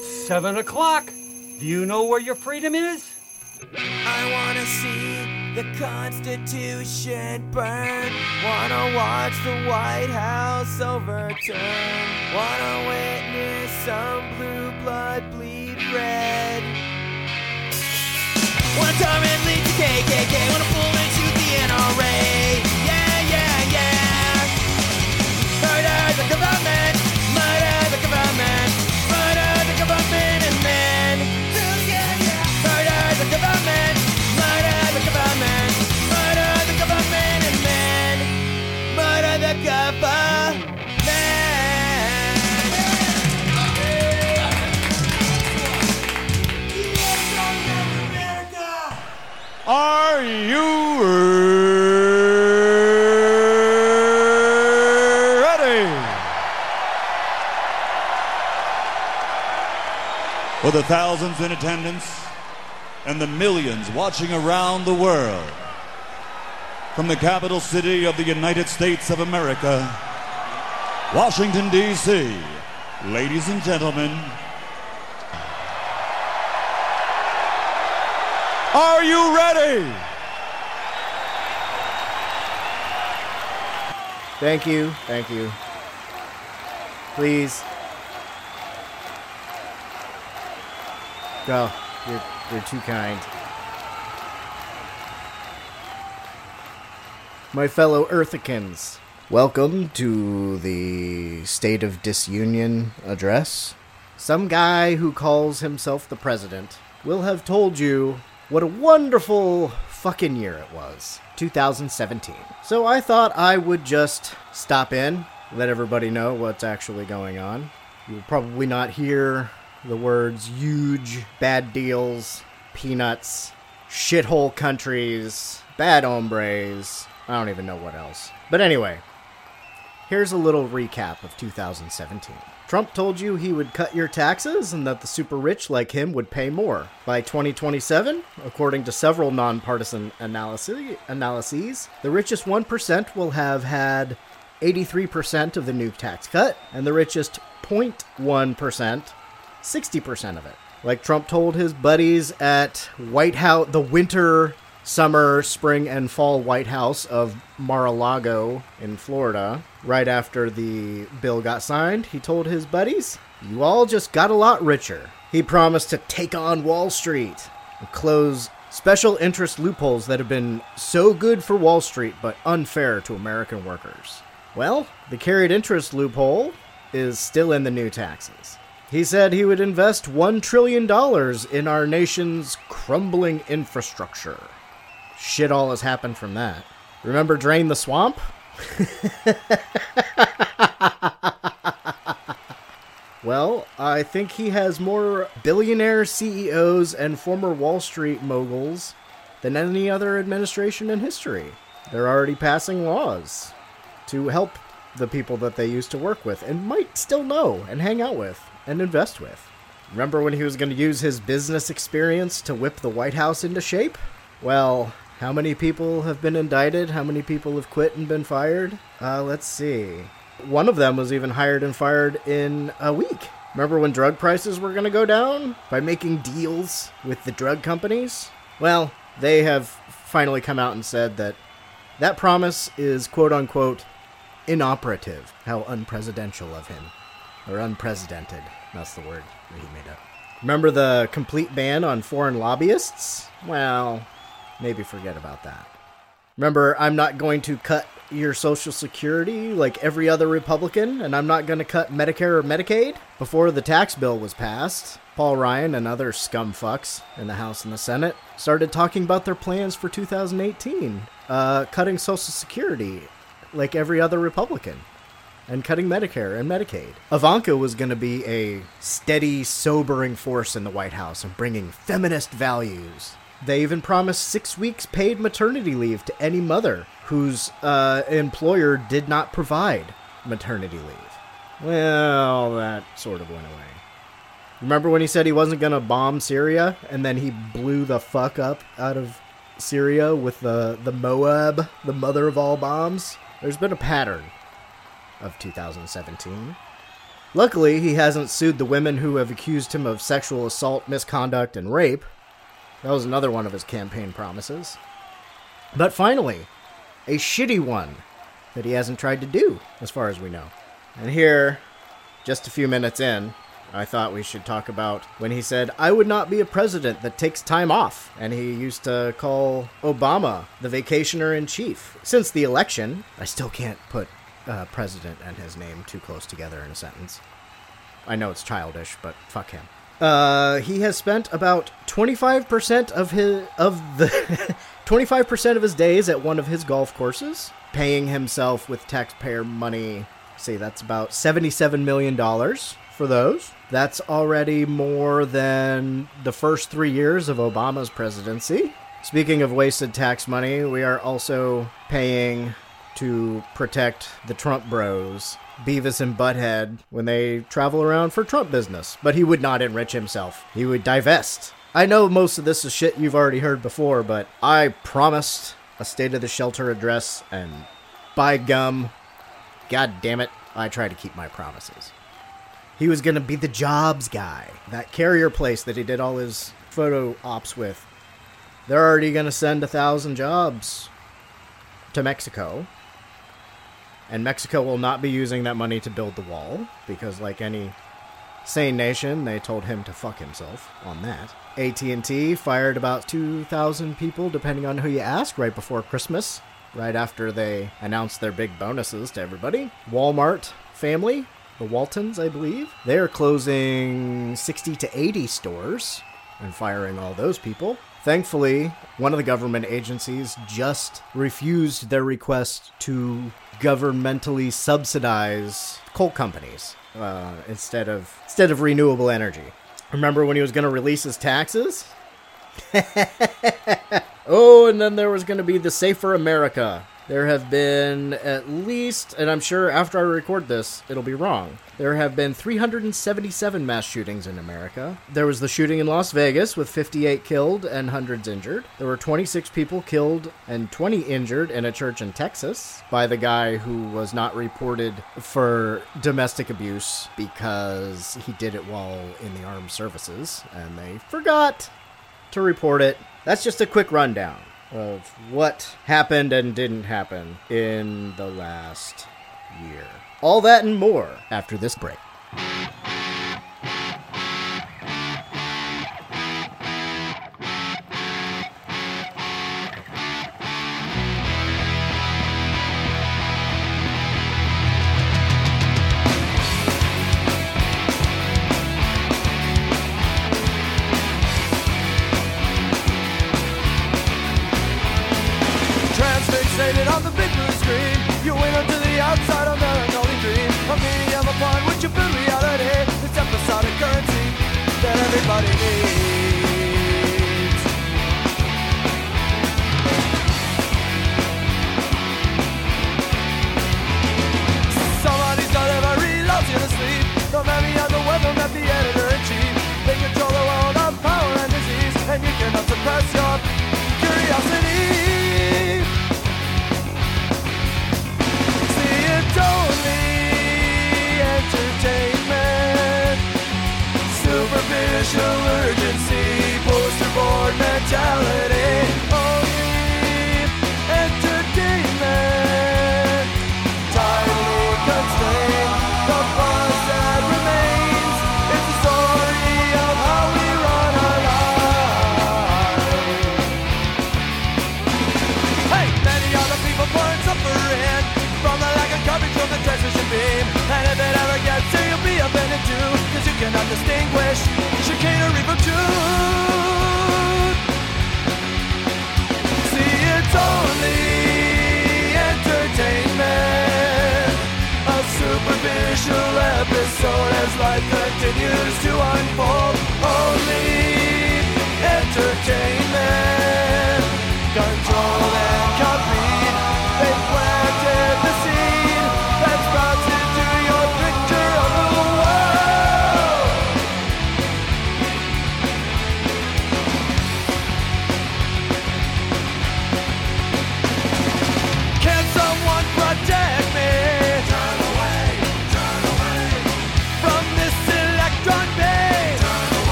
It's seven o'clock. Do you know where your freedom is? I wanna see the Constitution burn. Wanna watch the White House overturn. Wanna witness some blue blood bleed red. Wanna the KKK. Wanna pull the NRA. Yeah, yeah, yeah. Murder the government. For the thousands in attendance and the millions watching around the world, from the capital city of the United States of America, Washington, D.C., ladies and gentlemen, Are you ready? Thank you. Thank you. Please. Go. You're, you're too kind. My fellow Earthicans, welcome to the State of Disunion address. Some guy who calls himself the president will have told you what a wonderful fucking year it was 2017. So I thought I would just stop in, let everybody know what's actually going on. You'll probably not hear the words huge, bad deals, peanuts, shithole countries, bad hombres. I don't even know what else. But anyway, here's a little recap of 2017. Trump told you he would cut your taxes and that the super rich like him would pay more. By 2027, according to several nonpartisan analysis, analyses, the richest 1% will have had 83% of the new tax cut, and the richest 0.1%, 60% of it. Like Trump told his buddies at White House, the winter, summer, spring, and fall White House of Mar-a-Lago in Florida, right after the bill got signed, he told his buddies, You all just got a lot richer. He promised to take on Wall Street and close special interest loopholes that have been so good for Wall Street but unfair to American workers. Well, the carried interest loophole is still in the new taxes. He said he would invest $1 trillion in our nation's crumbling infrastructure. Shit all has happened from that. Remember Drain the Swamp? well, I think he has more billionaire CEOs and former Wall Street moguls than any other administration in history. They're already passing laws to help the people that they used to work with and might still know and hang out with and invest with. Remember when he was going to use his business experience to whip the White House into shape? Well, how many people have been indicted? How many people have quit and been fired? Uh, let's see. One of them was even hired and fired in a week. Remember when drug prices were going to go down? By making deals with the drug companies? Well, they have finally come out and said that that promise is quote unquote inoperative. How unpresidential of him. Or unprecedented. That's the word that he made up. Remember the complete ban on foreign lobbyists? Well, maybe forget about that. Remember, I'm not going to cut your Social Security like every other Republican, and I'm not going to cut Medicare or Medicaid? Before the tax bill was passed, Paul Ryan and other scumfucks in the House and the Senate started talking about their plans for 2018, uh, cutting Social Security like every other Republican and cutting Medicare and Medicaid. Ivanka was going to be a steady, sobering force in the White House and bringing feminist values. They even promised six weeks paid maternity leave to any mother whose uh, employer did not provide maternity leave. Well, that sort of went away. Remember when he said he wasn't going to bomb Syria and then he blew the fuck up out of Syria with the, the Moab, the mother of all bombs? There's been a pattern of 2017. Luckily, he hasn't sued the women who have accused him of sexual assault, misconduct, and rape. That was another one of his campaign promises. But finally, a shitty one that he hasn't tried to do, as far as we know. And here, just a few minutes in, I thought we should talk about when he said, I would not be a president that takes time off. And he used to call Obama the vacationer in chief. Since the election, I still can't put uh, president and his name too close together in a sentence. I know it's childish, but fuck him. Uh, he has spent about 25% of his of the 25% of his days at one of his golf courses, paying himself with taxpayer money. See, that's about 77 million dollars for those. That's already more than the first 3 years of Obama's presidency. Speaking of wasted tax money, we are also paying to protect the Trump bros, Beavis and Butthead, when they travel around for Trump business. But he would not enrich himself, he would divest. I know most of this is shit you've already heard before, but I promised a State of the Shelter address, and by gum, god damn it, I try to keep my promises. He was gonna be the jobs guy, that carrier place that he did all his photo ops with. They're already gonna send a thousand jobs to Mexico. And Mexico will not be using that money to build the wall because like any sane nation, they told him to fuck himself on that. AT&T fired about 2,000 people depending on who you ask right before Christmas, right after they announced their big bonuses to everybody. Walmart family, the Waltons, I believe, they are closing 60 to 80 stores and firing all those people. Thankfully, one of the government agencies just refused their request to governmentally subsidize coal companies uh, instead of instead of renewable energy. Remember when he was going to release his taxes? oh, and then there was going to be the Safer America. There have been at least, and I'm sure after I record this, it'll be wrong. There have been 377 mass shootings in America. There was the shooting in Las Vegas with 58 killed and hundreds injured. There were 26 people killed and 20 injured in a church in Texas by the guy who was not reported for domestic abuse because he did it while in the armed services and they forgot to report it. That's just a quick rundown of what happened and didn't happen in the last year. All that and more after this break. Sleep The the beam. And if it ever gets to you, be offended too, cause you cannot distinguish chicanery from truth. See, it's only entertainment, a superficial episode as life continues to unfold. Only entertainment, control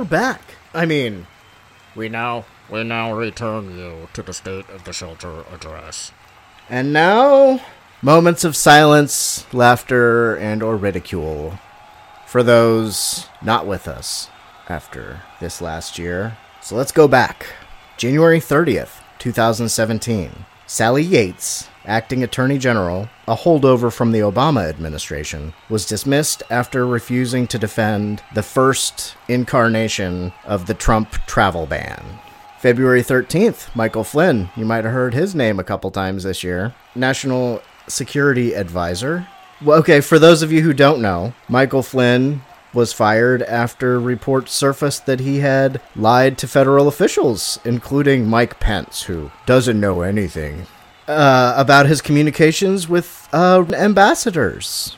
we're back. I mean, We now we now return you to the state of the shelter address. and now moments of silence, laughter, and or ridicule for those not with us after this last year. So let's go back. January 30th, 2017. Sally Yates, acting attorney general, a holdover from the Obama administration, was dismissed after refusing to defend the first incarnation of the Trump travel ban. February 13th, Michael Flynn, you might have heard his name a couple times this year, National Security Advisor. Well, okay, for those of you who don't know, Michael Flynn was fired after reports surfaced that he had lied to federal officials, including Mike Pence, who doesn't know anything uh, about his communications with uh, ambassadors.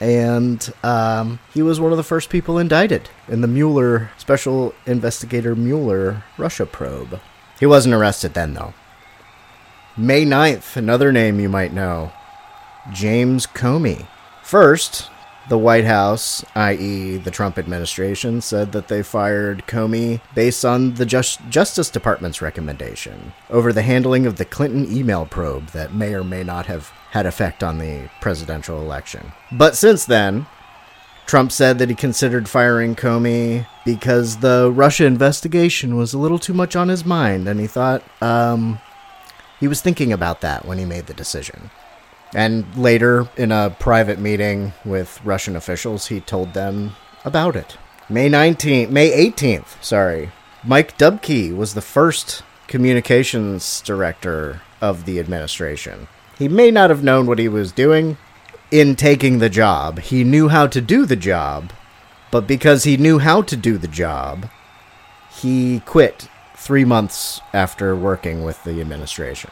And um, he was one of the first people indicted in the Mueller, Special Investigator Mueller Russia probe. He wasn't arrested then, though. May 9th, another name you might know James Comey. First, the White House, i.e., the Trump administration, said that they fired Comey based on the Just- Justice Department's recommendation over the handling of the Clinton email probe that may or may not have had effect on the presidential election. But since then, Trump said that he considered firing Comey because the Russia investigation was a little too much on his mind, and he thought um, he was thinking about that when he made the decision. And later, in a private meeting with Russian officials, he told them about it. May 19th, May 18th, sorry. Mike Dubke was the first communications director of the administration. He may not have known what he was doing in taking the job. He knew how to do the job, but because he knew how to do the job, he quit three months after working with the administration.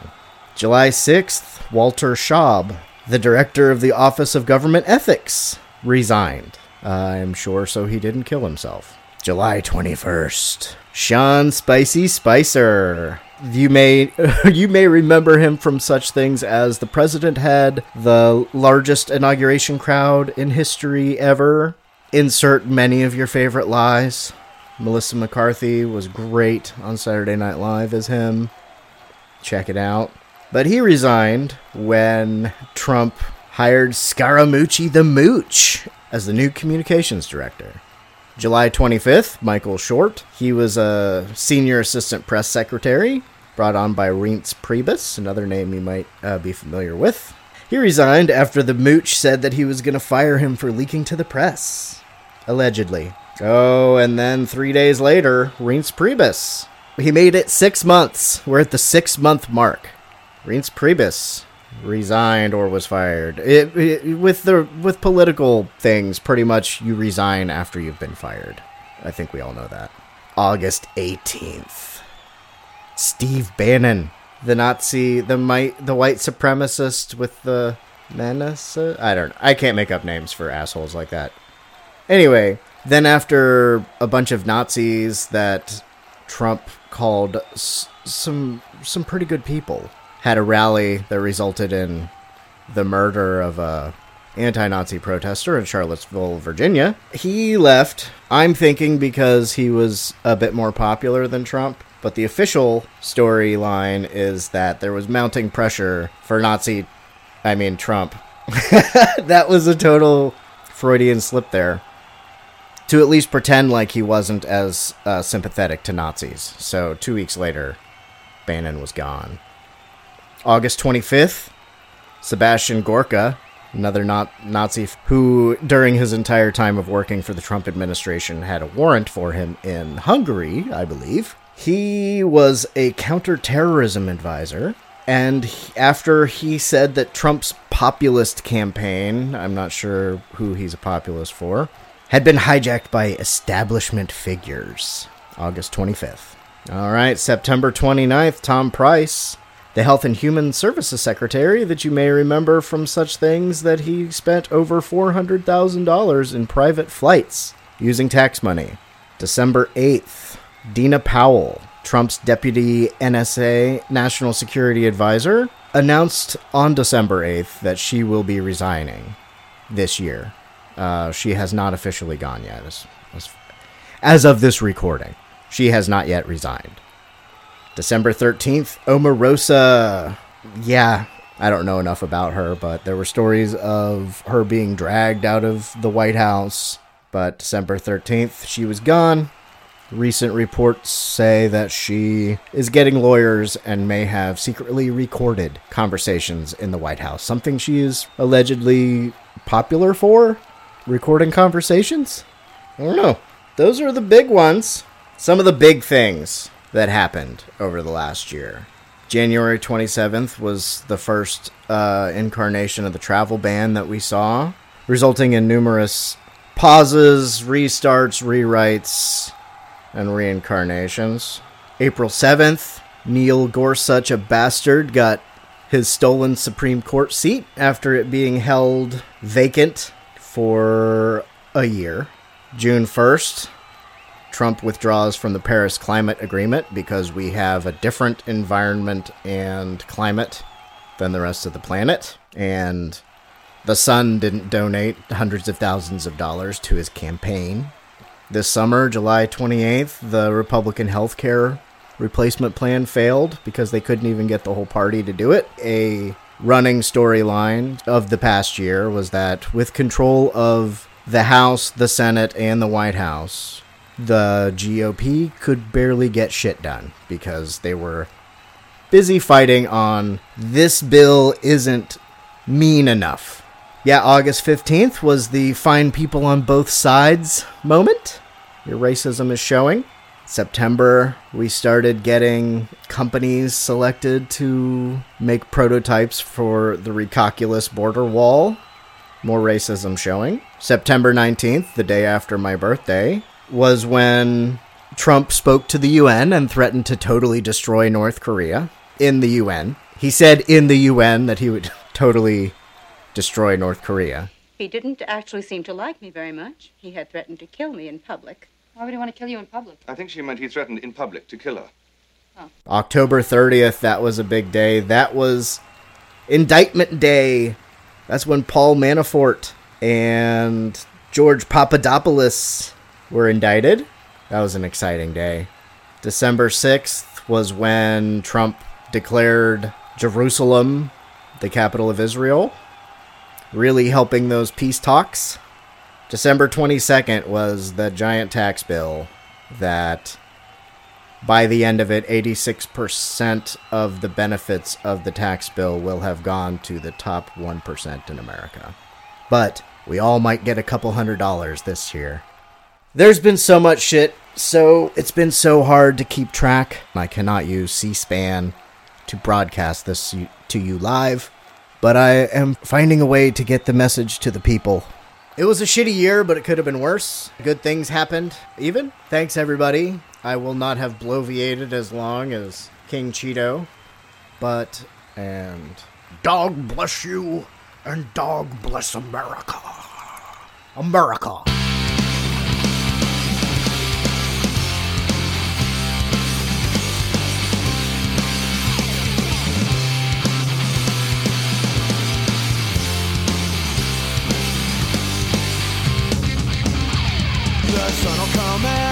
July 6th, Walter Schaub, the director of the Office of Government Ethics, resigned. I'm sure so he didn't kill himself. July 21st, Sean Spicy Spicer. You may you may remember him from such things as the president had the largest inauguration crowd in history ever. Insert many of your favorite lies. Melissa McCarthy was great on Saturday Night Live as him. Check it out. But he resigned when Trump hired Scaramucci the Mooch as the new communications director. July 25th, Michael Short. He was a senior assistant press secretary brought on by Reince Priebus, another name you might uh, be familiar with. He resigned after the Mooch said that he was going to fire him for leaking to the press. Allegedly. Oh, and then three days later, Reince Priebus. He made it six months. We're at the six month mark. Reince Priebus resigned or was fired. It, it- with the with political things, pretty much you resign after you've been fired. I think we all know that. August 18th. Steve Bannon, the Nazi, the might, the white supremacist with the menace. I don't. I can't make up names for assholes like that. Anyway, then after a bunch of Nazis that Trump called s- some some pretty good people had a rally that resulted in the murder of a anti-Nazi protester in Charlottesville, Virginia. He left. I'm thinking because he was a bit more popular than Trump, but the official storyline is that there was mounting pressure for Nazi I mean Trump. that was a total Freudian slip there to at least pretend like he wasn't as uh, sympathetic to Nazis. So, two weeks later, Bannon was gone. August 25th, Sebastian Gorka, another not- Nazi who, during his entire time of working for the Trump administration, had a warrant for him in Hungary, I believe. He was a counterterrorism advisor. And after he said that Trump's populist campaign, I'm not sure who he's a populist for, had been hijacked by establishment figures. August 25th. All right, September 29th, Tom Price, the Health and Human Services Secretary that you may remember from such things that he spent over $400,000 in private flights using tax money. December 8th, Dina Powell, Trump's deputy NSA National Security Advisor, announced on December 8th that she will be resigning this year. Uh, she has not officially gone yet. As- as- as of this recording. She has not yet resigned. December 13th, Omarosa. Yeah, I don't know enough about her, but there were stories of her being dragged out of the White House. But December 13th, she was gone. Recent reports say that she is getting lawyers and may have secretly recorded conversations in the White House. Something she is allegedly popular for? Recording conversations? I don't know. Those are the big ones. Some of the big things that happened over the last year. January 27th was the first uh, incarnation of the travel ban that we saw, resulting in numerous pauses, restarts, rewrites, and reincarnations. April 7th, Neil Gorsuch, a bastard, got his stolen Supreme Court seat after it being held vacant for a year. June 1st, Trump withdraws from the Paris Climate Agreement because we have a different environment and climate than the rest of the planet. And the Sun didn't donate hundreds of thousands of dollars to his campaign. This summer, July 28th, the Republican health care replacement plan failed because they couldn't even get the whole party to do it. A running storyline of the past year was that with control of the House, the Senate, and the White House, the GOP could barely get shit done because they were busy fighting on this bill isn't mean enough. Yeah, August 15th was the fine people on both sides moment. Your racism is showing. September, we started getting companies selected to make prototypes for the Recalculus border wall. More racism showing. September 19th, the day after my birthday, was when Trump spoke to the UN and threatened to totally destroy North Korea in the UN. He said in the UN that he would totally destroy North Korea. He didn't actually seem to like me very much. He had threatened to kill me in public. Why would he want to kill you in public? I think she meant he threatened in public to kill her. Oh. October 30th, that was a big day. That was indictment day. That's when Paul Manafort and George Papadopoulos were indicted. That was an exciting day. December 6th was when Trump declared Jerusalem the capital of Israel, really helping those peace talks. December 22nd was the giant tax bill that by the end of it, 86% of the benefits of the tax bill will have gone to the top 1% in America. But we all might get a couple hundred dollars this year. There's been so much shit, so it's been so hard to keep track. I cannot use C SPAN to broadcast this to you live, but I am finding a way to get the message to the people. It was a shitty year, but it could have been worse. Good things happened, even. Thanks, everybody. I will not have bloviated as long as King Cheeto, but, and dog bless you, and dog bless America. America. The sun'll come out.